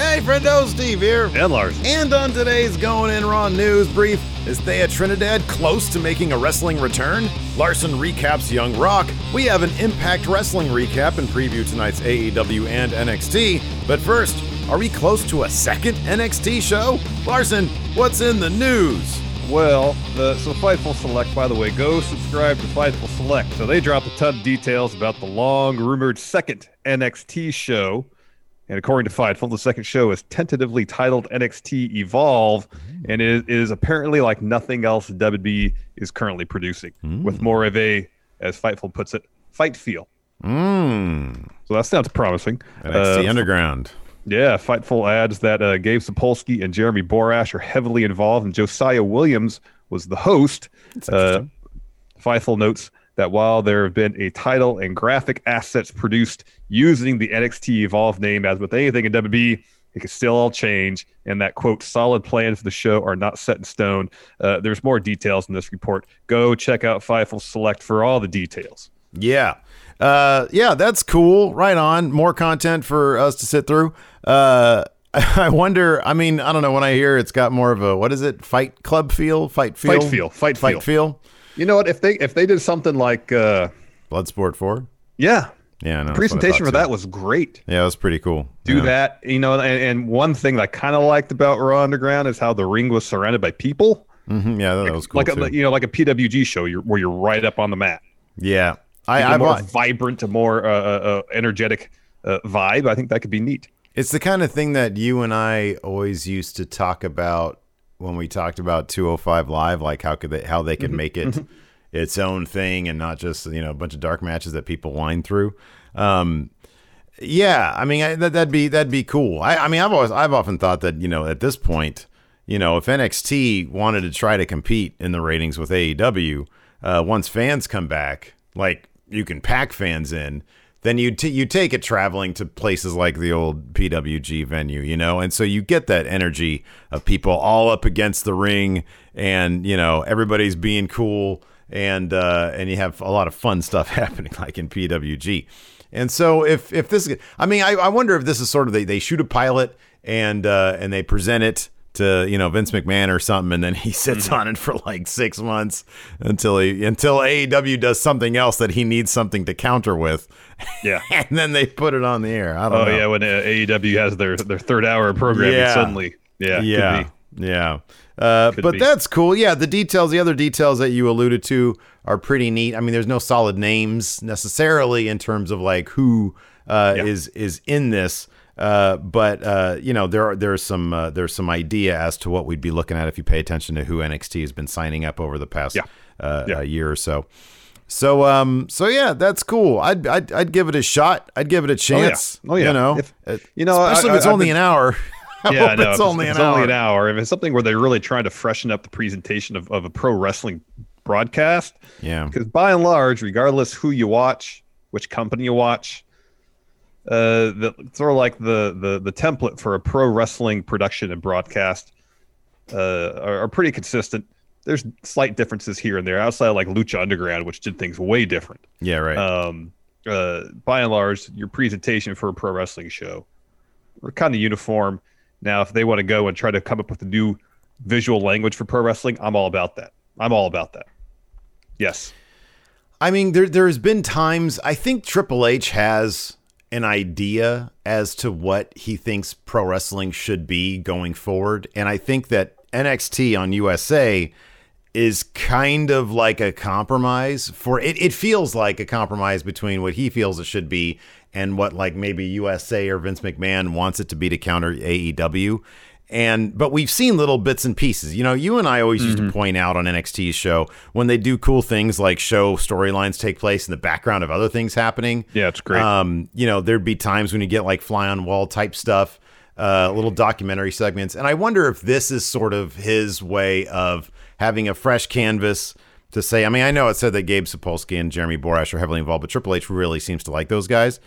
Hey, friendo, Steve here. And Lars. And on today's Going In Raw news brief, is Thea Trinidad close to making a wrestling return? Larson recaps Young Rock. We have an Impact Wrestling recap and preview tonight's AEW and NXT. But first, are we close to a second NXT show? Larson, what's in the news? Well, the, so Fightful Select, by the way, go subscribe to Fightful Select. So they dropped a ton of details about the long rumored second NXT show. And according to Fightful, the second show is tentatively titled NXT Evolve, and it is apparently like nothing else WWE is currently producing, mm. with more of a, as Fightful puts it, fight feel. Mm. So that sounds promising. NXT uh, Underground. Yeah, Fightful adds that uh, Gabe Sapolsky and Jeremy Borash are heavily involved, and Josiah Williams was the host. Uh, Fightful notes that while there have been a title and graphic assets produced using the NXT Evolve name, as with anything in WWE, it could still all change, and that quote solid plans for the show are not set in stone. Uh, there's more details in this report. Go check out Fightful Select for all the details. Yeah. Uh, yeah, that's cool. Right on. More content for us to sit through. Uh, I wonder. I mean, I don't know. When I hear it's got more of a what is it? Fight club feel, fight feel, fight feel, fight, fight feel. feel. You know what? If they if they did something like uh, Bloodsport Four, yeah, yeah, no, presentation for too. that was great. Yeah, it was pretty cool. Do yeah. that, you know. And, and one thing that I kind of liked about Raw Underground is how the ring was surrounded by people. Mm-hmm, yeah, that like, was cool. Like too. a, you know, like a PWG show, you're, where you're right up on the mat. Yeah, I, I more vibrant, a more uh, uh, uh, energetic uh, vibe. I think that could be neat. It's the kind of thing that you and I always used to talk about when we talked about 205 Live, like how could they how they could mm-hmm. make it. Mm-hmm its own thing and not just you know a bunch of dark matches that people whine through. Um, yeah, I mean I, that, would be that'd be cool. I, I mean I've always I've often thought that you know at this point you know if NXT wanted to try to compete in the ratings with AEW, uh, once fans come back, like you can pack fans in then you t- you take it traveling to places like the old PWG venue, you know, and so you get that energy of people all up against the ring, and you know everybody's being cool, and uh, and you have a lot of fun stuff happening like in PWG. And so if if this, I mean, I, I wonder if this is sort of they, they shoot a pilot and uh, and they present it to you know Vince McMahon or something, and then he sits mm-hmm. on it for like six months until he until AEW does something else that he needs something to counter with. Yeah, and then they put it on the air. I don't oh know. yeah, when uh, AEW has their their third hour program, yeah. suddenly yeah yeah yeah. Uh, but be. that's cool. Yeah, the details, the other details that you alluded to are pretty neat. I mean, there's no solid names necessarily in terms of like who uh, yeah. is is in this. Uh, but uh, you know there are there's some uh, there's some idea as to what we'd be looking at if you pay attention to who NXT has been signing up over the past yeah. Uh, yeah. year or so. So um so yeah, that's cool. I'd I'd, I'd give it a shot. I'd give it a chance. Oh yeah, oh, yeah. you know, if, you know, especially I, if it's I, only been, an hour. yeah, no, it's, only, it's an only an hour. If it's something where they're really trying to freshen up the presentation of, of a pro wrestling broadcast, yeah, because by and large, regardless who you watch, which company you watch, uh, the sort of like the the the template for a pro wrestling production and broadcast uh, are, are pretty consistent. There's slight differences here and there outside of like Lucha Underground, which did things way different. Yeah, right. Um, uh, by and large, your presentation for a pro wrestling show are kind of uniform. Now, if they want to go and try to come up with a new visual language for pro wrestling, I'm all about that. I'm all about that. Yes. I mean, there there's been times I think Triple H has an idea as to what he thinks pro wrestling should be going forward, and I think that NXT on USA is kind of like a compromise for it. It feels like a compromise between what he feels it should be and what like maybe USA or Vince McMahon wants it to be to counter AEW. And but we've seen little bits and pieces. You know, you and I always used to point out on NXT's show when they do cool things like show storylines take place in the background of other things happening. Yeah, it's great. Um, you know, there'd be times when you get like fly on wall type stuff, uh, little documentary segments, and I wonder if this is sort of his way of having a fresh canvas to say. I mean, I know it said that Gabe Sapolsky and Jeremy Borash are heavily involved, but Triple H really seems to like those guys,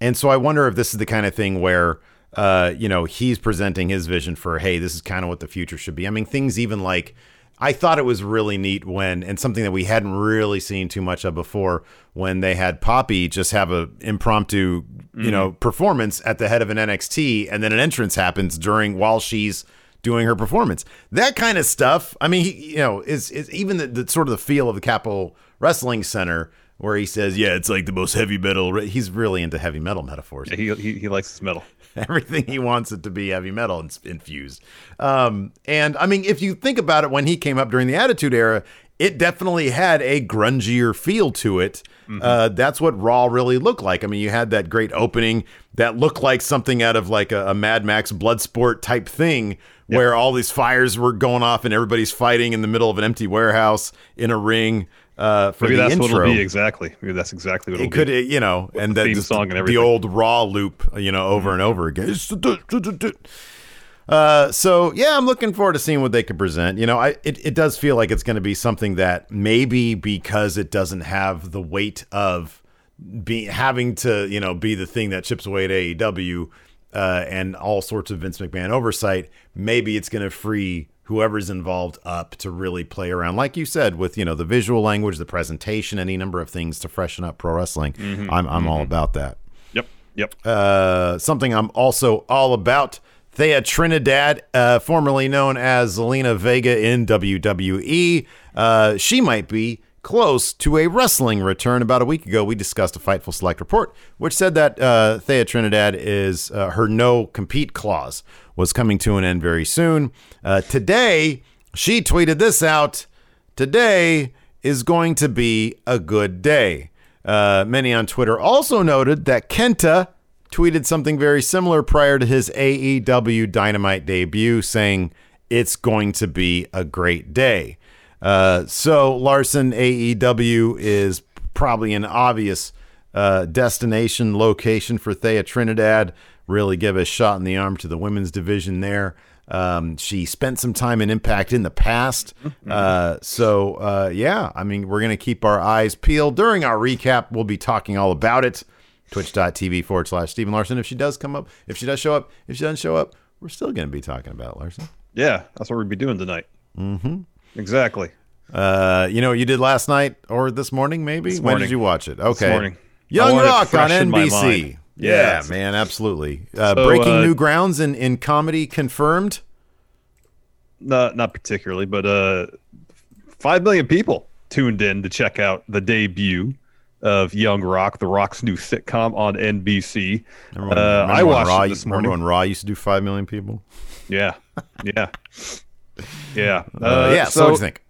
and so I wonder if this is the kind of thing where. Uh, you know, he's presenting his vision for, hey, this is kind of what the future should be. I mean, things even like I thought it was really neat when, and something that we hadn't really seen too much of before, when they had Poppy just have a impromptu, you know, performance at the head of an NXT, and then an entrance happens during while she's doing her performance. That kind of stuff. I mean, he, you know, is is even the, the sort of the feel of the Capitol Wrestling Center where he says, "Yeah, it's like the most heavy metal." He's really into heavy metal metaphors he, he he likes his metal. everything he wants it to be heavy metal infused. Um, and I mean, if you think about it, when he came up during the Attitude Era, it definitely had a grungier feel to it. Uh, that's what Raw really looked like. I mean, you had that great opening that looked like something out of like a, a Mad Max Bloodsport type thing, where all these fires were going off and everybody's fighting in the middle of an empty warehouse in a ring. Uh, for Maybe the that's intro what it'll be exactly. Maybe that's exactly what it it'll could, be. you know, and the then song and the everything. Mm-hmm. old raw loop, you know, over and over again. Uh, so yeah, I'm looking forward to seeing what they could present. You know, I it, it does feel like it's going to be something that maybe because it doesn't have the weight of be having to you know be the thing that chips away at AEW uh, and all sorts of Vince McMahon oversight. Maybe it's going to free whoever's involved up to really play around, like you said, with you know the visual language, the presentation, any number of things to freshen up pro wrestling. I'm I'm all about that. Yep. Yep. Uh, something I'm also all about. Thea Trinidad, uh, formerly known as Zelina Vega in WWE, uh, she might be close to a wrestling return. About a week ago, we discussed a Fightful Select report, which said that uh, Thea Trinidad is uh, her no compete clause was coming to an end very soon. Uh, today, she tweeted this out. Today is going to be a good day. Uh, many on Twitter also noted that Kenta tweeted something very similar prior to his AEW Dynamite debut, saying, It's going to be a great day. Uh, so, Larson, AEW is probably an obvious uh, destination location for Thea Trinidad. Really give a shot in the arm to the women's division there. Um, she spent some time in Impact in the past. Uh, so, uh, yeah, I mean, we're going to keep our eyes peeled. During our recap, we'll be talking all about it. Twitch.tv forward slash Stephen Larson. If she does come up, if she does show up, if she doesn't show up, we're still going to be talking about Larson. Yeah, that's what we'd be doing tonight. Mm-hmm. Exactly. Uh, you know what you did last night or this morning, maybe? This when did you watch it? Okay. morning. Young Rock on fresh in my NBC. mind. Yeah, man, absolutely. Uh, So, breaking uh, new grounds in, in comedy confirmed. Not not particularly, but uh, five million people tuned in to check out the debut of Young Rock, the Rock's new sitcom on NBC. Remember uh, remember I watched Raw, it this morning. remember morning. when Raw used to do 5 million people? Yeah, yeah, yeah. Uh, yeah, so, what do you think?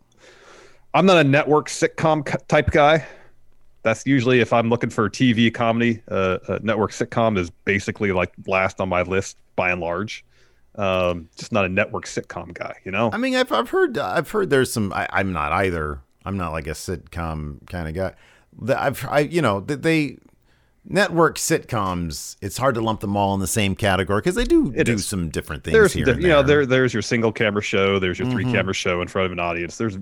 I'm not a network sitcom type guy. That's usually if I'm looking for TV comedy. Uh, a network sitcom is basically like last on my list by and large. Um, just not a network sitcom guy, you know. I mean, I've, I've heard I've heard there's some. I, I'm not either. I'm not like a sitcom kind of guy. The, I've I you know that they network sitcoms. It's hard to lump them all in the same category because they do It do is. some different things there's here. di- you know there. there there's your single camera show there's your Mm-hmm. three camera show in front of an audience there's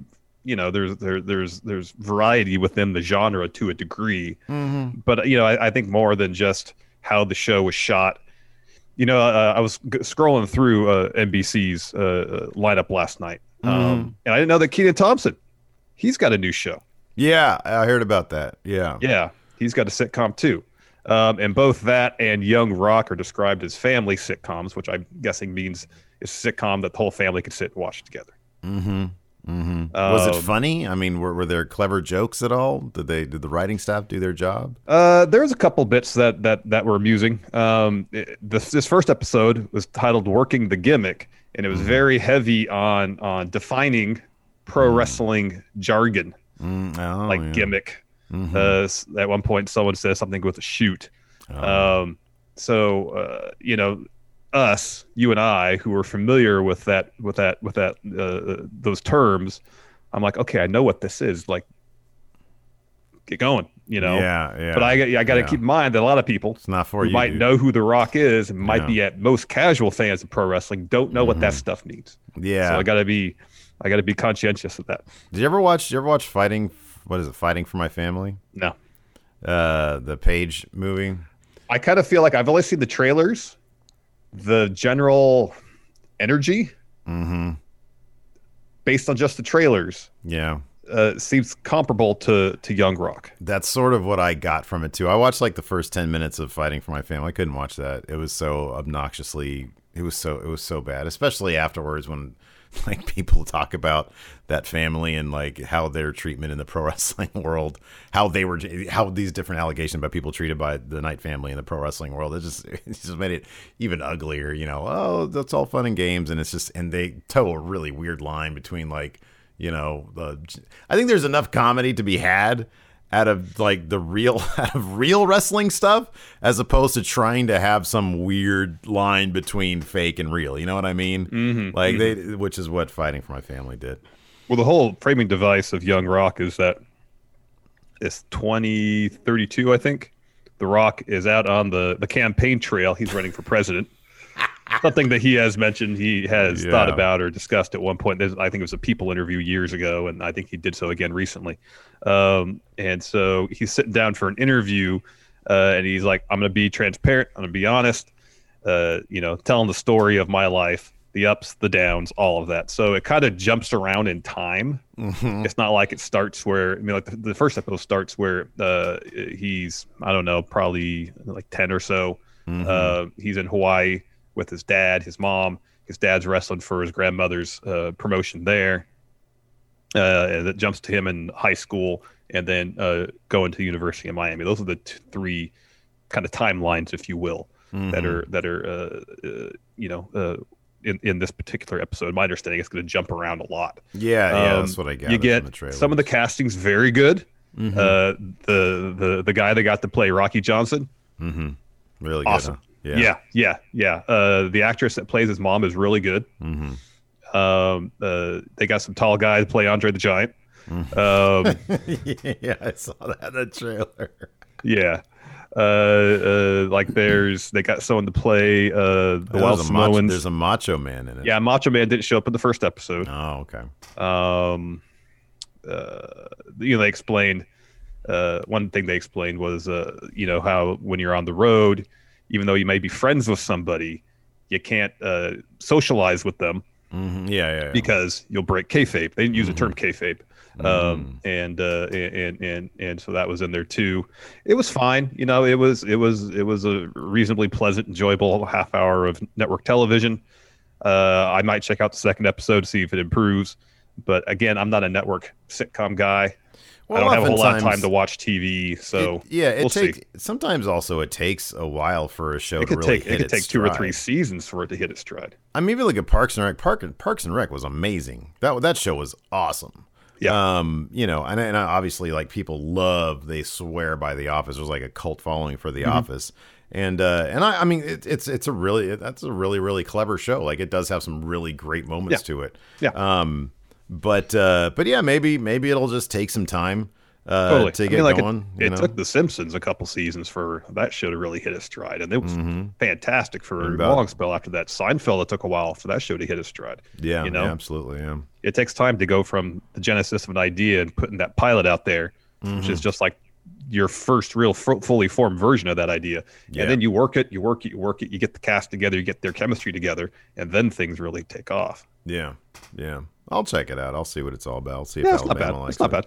you know there's there there's there's variety within the genre to a degree Mm-hmm. but you know I, I think more than just how the show was shot you know uh, i was g- scrolling through uh, nbc's uh, uh, lineup last night Mm-hmm. um, and i didn't know that kenan thompson he's got a new show yeah, I heard about that. Yeah. yeah, he's got a sitcom too. Um, and both that and Young Rock are described as family sitcoms, which I'm guessing means it's a sitcom that the whole family could sit and watch together. Was it Um, funny? I mean, were, were there clever jokes at all? Did they did the writing staff do their job? Uh, there's a couple bits that that that were amusing. Um, it- this this first episode was titled "Working the Gimmick," and it was very heavy on on defining pro wrestling jargon. Mm, oh, like yeah. gimmick. Uh, at one point, someone says something with a shoot. Oh. Um, so uh, you know, us, you and I, who are familiar with that, with that, with that, uh, those terms, I'm like, okay, I know what this is. Like, get going, you know. Yeah, yeah. But I, I got to yeah. keep in mind that a lot of people It's not for who you. might dude. know who The Rock is and might Yeah. be at most casual fans of pro wrestling don't know what that stuff means. Yeah. So I got to be, I got to be conscientious of that. Did you ever watch? Did you ever watch Fighting? What is it? Fighting for My Family? No, Uh, the Paige movie. I kind of feel like I've only seen the trailers, the general energy, Mm-hmm. based on just the trailers, Yeah. uh, seems comparable to to Young Rock. That's sort of what I got from it too. I watched like the first ten minutes of Fighting for My Family. I couldn't watch that. It was so obnoxiously. It was so. It was so bad. Especially afterwards when like people talk about that family and like how their treatment in the pro wrestling world, how they were, how these different allegations about people treated by the Knight family in the pro wrestling world. It just it just made it even uglier. You know, oh, that's all fun and games, and it's just and they toe a really weird line between like you know the i think there's enough comedy to be had out of like the real out of real wrestling stuff as opposed to trying to have some weird line between fake and real you know what i mean mm-hmm, like they which is what fighting for my family did Well, the whole framing device of Young Rock is that it's 2032, I think. The Rock is out on the, the campaign trail. He's running for president. Something that he has mentioned he has thought about or discussed at one point. There's, I think it was a People interview years ago, and I think he did so again recently. Um, and so he's sitting down for an interview, uh, and he's like, "I'm going to be transparent. I'm going to be honest. Uh, you know, telling the story of my life, the ups, the downs, all of that." So it kind of jumps around in time. It's not like it starts where I mean, like the, the first episode starts where uh, he's I don't know, probably like ten or so. Uh, he's in Hawaii with his dad, his mom. His dad's wrestling for his grandmother's uh, promotion there. Uh, and it jumps to him in high school and then uh, going to the University of Miami. Those are the t- three kind of timelines, if you will, that are that are uh, uh, you know uh, in in this particular episode. My understanding is going to jump around a lot. yeah yeah Um, that's what i get. You get the some of the castings very good. Mm-hmm. Uh, the the the guy that got to play Rocky Johnson, mm-hmm. really awesome. good huh? Yeah, yeah, yeah. Uh, the actress that plays his mom is really good. Mhm. Um, uh, they got some tall guys to play Andre the Giant. Mm-hmm. Um, yeah i saw that in the trailer yeah. Uh, uh, like there's they got someone to play uh the Wild a macho, Samoans. there's a macho man in it yeah, Macho Man didn't show up in the first episode. oh okay um uh you know they explained uh one thing they explained was uh you know how when you're on the road even though you may be friends with somebody you can't uh socialize with them Mhm. yeah yeah, yeah. because you'll break kayfabe. They didn't use the term Mm-hmm. kayfabe. Um and uh and and and so that was in there too. It was fine. You know it was it was it was a reasonably pleasant enjoyable half hour of network television. Uh i might check out the second episode to see if it improves. But again i'm not a network sitcom guy Well, i don't have a whole lot of time to watch tv so It- yeah, it we'll see. take sometimes also it takes a while for a show it to really take hit it could take two or three seasons for it to hit its stride I mean, even look at Parks and Rec. Park, Parks and Rec was amazing. That that show was awesome. Yeah. Um, you know, and, and obviously, like people love, they swear by The Office. There's like a cult following for Mm-hmm. The Office, and uh, and I, I mean, it, it's it's a really that's a really really clever show. Like it does have some really great moments Yeah. to it. Yeah. Um, but uh, but yeah, maybe maybe it'll just take some time uh, Totally. to I get mean, like going. it, it know? took The Simpsons a couple seasons for that show to really hit its stride, and it was fantastic for a Mm-hmm. long spell after that. Seinfeld, it took a while for that show to hit its stride. yeah, you know, yeah, absolutely, yeah. it takes time to go from the genesis of an idea and putting that pilot out there, which Mm-hmm. is just like your first real f- fully formed version of that idea. Yeah. And then you work it, you work it, you work it, you get the cast together, you get their chemistry together, and then things really take off. Yeah, yeah. I'll check it out. I'll see what it's all about. I'll see if Yeah, it's not Alabama bad. likes It's not it. bad.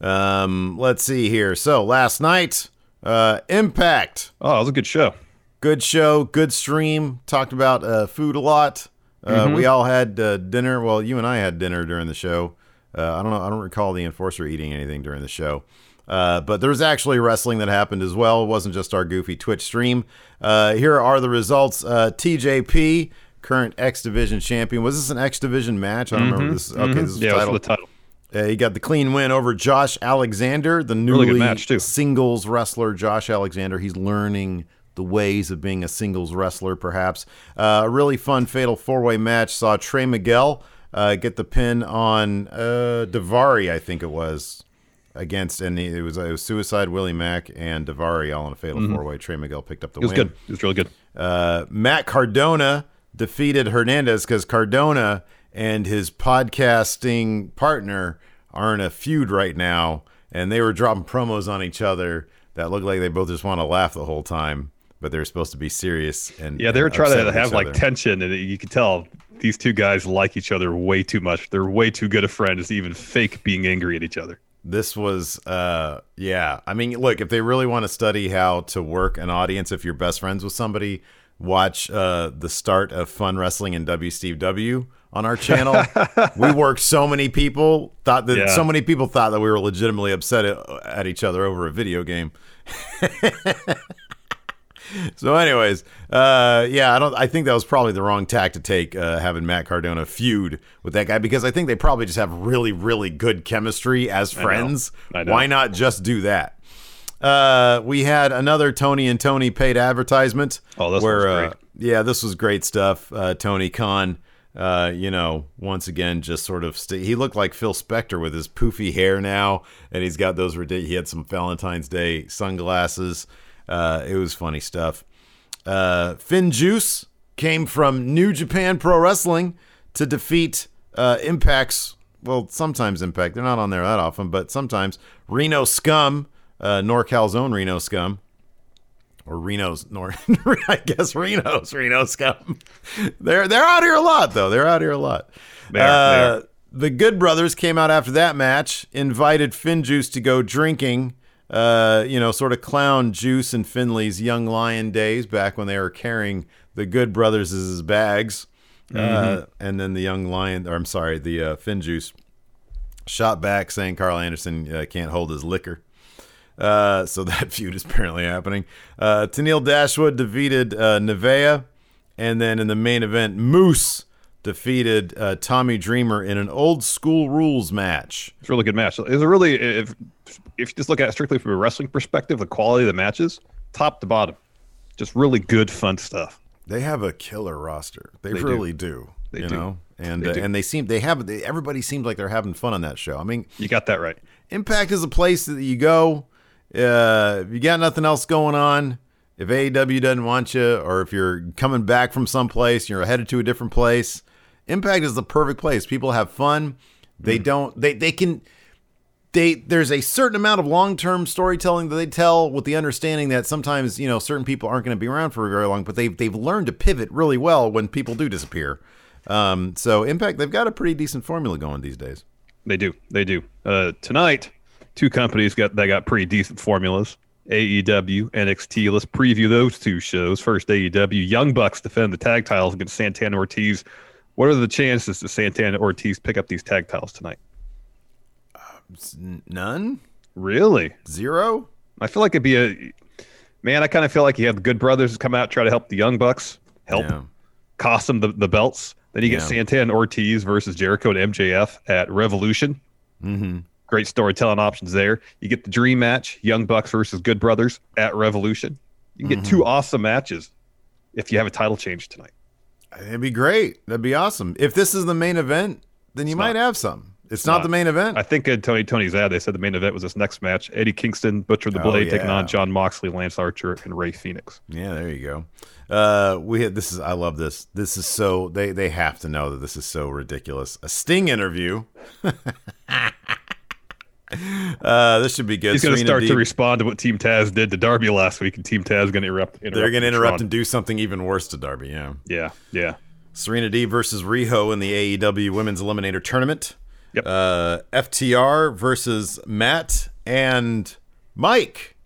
Um, let's see here. So last night, uh, Impact, Oh, it was a good show. good show, good stream. Talked about uh, food a lot. Uh, We all had uh, dinner. Well, you and I had dinner during the show. Uh, I don't know. I don't recall the enforcer eating anything during the show. Uh, but there was actually wrestling that happened as well. It wasn't just our goofy Twitch stream. Uh, here are the results. Uh, TJP, current X Division champion. Was this an X Division match? I don't remember. This okay, this is Yeah, was title. the title. Uh, he got the clean win over Josh Alexander, the newly too. singles wrestler Josh Alexander. He's learning the ways of being a singles wrestler, perhaps. Uh, a really fun fatal four way match saw Trey Miguel uh, get the pin on uh, Daivari, I think it was, against, and it was, it was Suicide, Willie Mack, and Daivari all in a fatal mm-hmm. four way. Trey Miguel picked up the win. It was good. It was really good. Uh, Matt Cardona defeated Hernandez because Cardona and his podcasting partner are in a feud right now, and they were dropping promos on each other that looked like they both just want to laugh the whole time, but they're supposed to be serious. And yeah, they were trying to have like other. tension, and you could tell these two guys like each other way too much. They're way too good of friends to even fake being angry at each other. This was, uh, yeah. I mean, look, if they really want to study how to work an audience, if you're best friends with somebody, watch uh, the start of Fun Wrestling and W Steve W on our channel. we worked so many people thought that Yeah. so many people thought that we were legitimately upset at, at each other over a video game. so, anyways, uh, yeah, I don't. I think that was probably the wrong tack to take, uh, having Matt Cardona feud with that guy because I think they probably just have really, really good chemistry as know. friends. I know. Why not just do that? Uh, we had another Tony and Tony paid advertisement. Oh, this where, was uh, great. yeah, this was great stuff. Uh, Tony Khan, uh, you know, once again, just sort of st- he looked like Phil Spector with his poofy hair now, and he's got those ridiculous. He had some Valentine's Day sunglasses. Uh, it was funny stuff. Uh, FinJuice came from New Japan Pro Wrestling to defeat uh, Impact's. Well, sometimes Impact. They're not on there that often, but sometimes Reno Scum, uh, NorCal's own Reno Scum, or Reno's Nor. I guess Reno's Reno Scum. They're they're out here a lot though. They're out here a lot. They are, they Uh, are. the Good Brothers came out after that match, invited FinJuice to go drinking. Uh, you know, sort of clown Juice and Finlay's Young Lion days back when they were carrying the Good Brothers as his bags. Uh, and then the Young Lion, or I'm sorry, the uh, FinJuice shot back saying Karl Anderson uh, can't hold his liquor. Uh, so that feud is apparently happening. Uh, Tennille Dashwood defeated uh, Nevaeh, and then in the main event, Moose defeated uh, Tommy Dreamer in an old school rules match. It's a really good match. It's a really if if you just look at it strictly from a wrestling perspective, the quality of the matches, top to bottom, just really good fun stuff. They have a killer roster. They, They really do. They you do. know, and They uh, do. and they seem they have they, everybody seems like they're having fun on that show. I mean, You got that right. Impact is a place that you go. Uh, if you got nothing else going on, if AEW doesn't want you, or if you're coming back from someplace, you're headed to a different place. Impact is the perfect place. People have fun. They don't. They they can. They there's a certain amount of long term storytelling that they tell with the understanding that sometimes you know certain people aren't going to be around for very long, but they've they've learned to pivot really well when people do disappear. Um, so Impact they've got a pretty decent formula going these days. They do. They do. Uh, tonight, two companies got that got pretty decent formulas. AEW, NXT. Let's preview those two shows. First, AEW. Young Bucks defend the tag titles against Santana Ortiz. What are the chances that Santana Ortiz pick up these tag titles tonight? N- None, Really? zero. I feel like it'd be a man. I kind of feel like you have the Good Brothers come out try to help the Young Bucks, help Yeah. cost them the, the belts. Then you get Yeah. Santana Ortiz versus Jericho and MJF at Revolution. Mm-hmm. Great storytelling options there. You get the dream match, Young Bucks versus Good Brothers at Revolution. You can get two awesome matches if you have a title change tonight. It'd be great. That'd be awesome. If this is the main event, then you might not. have some. It's not, not. the main event. I think in Tony Tony's ad, they said the main event was this next match: Eddie Kingston, Butcher the Oh, Blade, taking on Jon Moxley, Lance Archer, and Rey Fenix. yeah, there you go. Uh, we had this is I love this. This is so they they have to know that this is so ridiculous. A Sting interview. uh, this should be good. He's going to start to respond to what Team Taz did to Darby last week, and Team Taz is going to interrupt. interrupt They're going to interrupt and do something even worse to Darby. Yeah. Yeah, yeah. Serena D versus Riho in the AEW Women's Eliminator Tournament. Yep. Uh, FTR versus Matt and Mike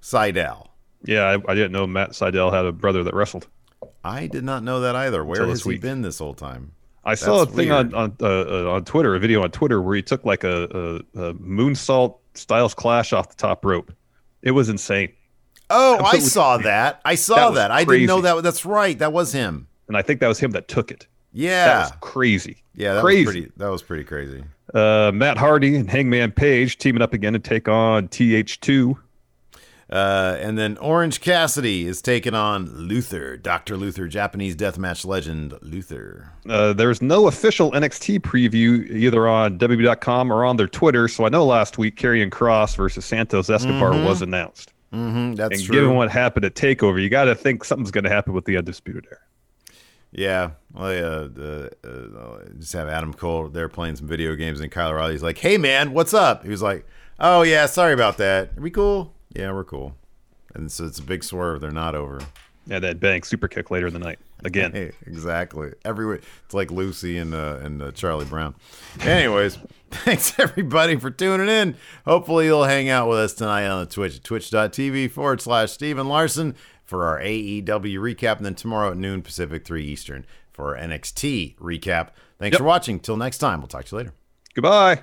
Sydal. Yeah, I, I didn't know Matt Sydal had a brother that wrestled. I did not know that either. Where Until has he week. been this whole time? I saw That's a thing weird. on on uh, uh, on Twitter, a video on Twitter where he took like a, a, a moonsault Styles Clash off the top rope. It was insane, Oh, I saw that. I saw That that. I didn't know that. That's right. That was him. and I think that was him that took it. That Yeah. was crazy. yeah, that crazy. was pretty that was pretty crazy. Uh, Matt Hardy and Hangman Page teaming up again to take on TH2. Uh, and then Orange Cassidy is taking on Luther, Dr. Luther, Japanese deathmatch legend Luther. Uh, there's no official NXT preview either on WWE.com or on their Twitter. So I know last week Karrion Kross versus Santos Escobar Mm-hmm. was announced. Mm-hmm, that's and true. given what happened at Takeover, you got to think something's going to happen with the Undisputed Era. Yeah, well, yeah, uh, uh, just have Adam Cole there playing some video games, and Kyle O'Reilly's like, "Hey, man, what's up?" He was like, "Oh yeah, sorry about that. Are we cool? Yeah, we're cool." And so it's a big swerve. They're not over. Yeah, that bank super kick later in the night again. Hey, exactly. Every it's like Lucy and uh, and uh, Charlie Brown. Anyways, thanks everybody for tuning in. Hopefully you'll hang out with us tonight on the Twitch at twitch.tv forward slash Stephen Larson for our AEW recap, and then tomorrow at noon Pacific, three Eastern for our NXT recap. Thanks Yep. for watching. Till next time, we'll talk to you later. Goodbye.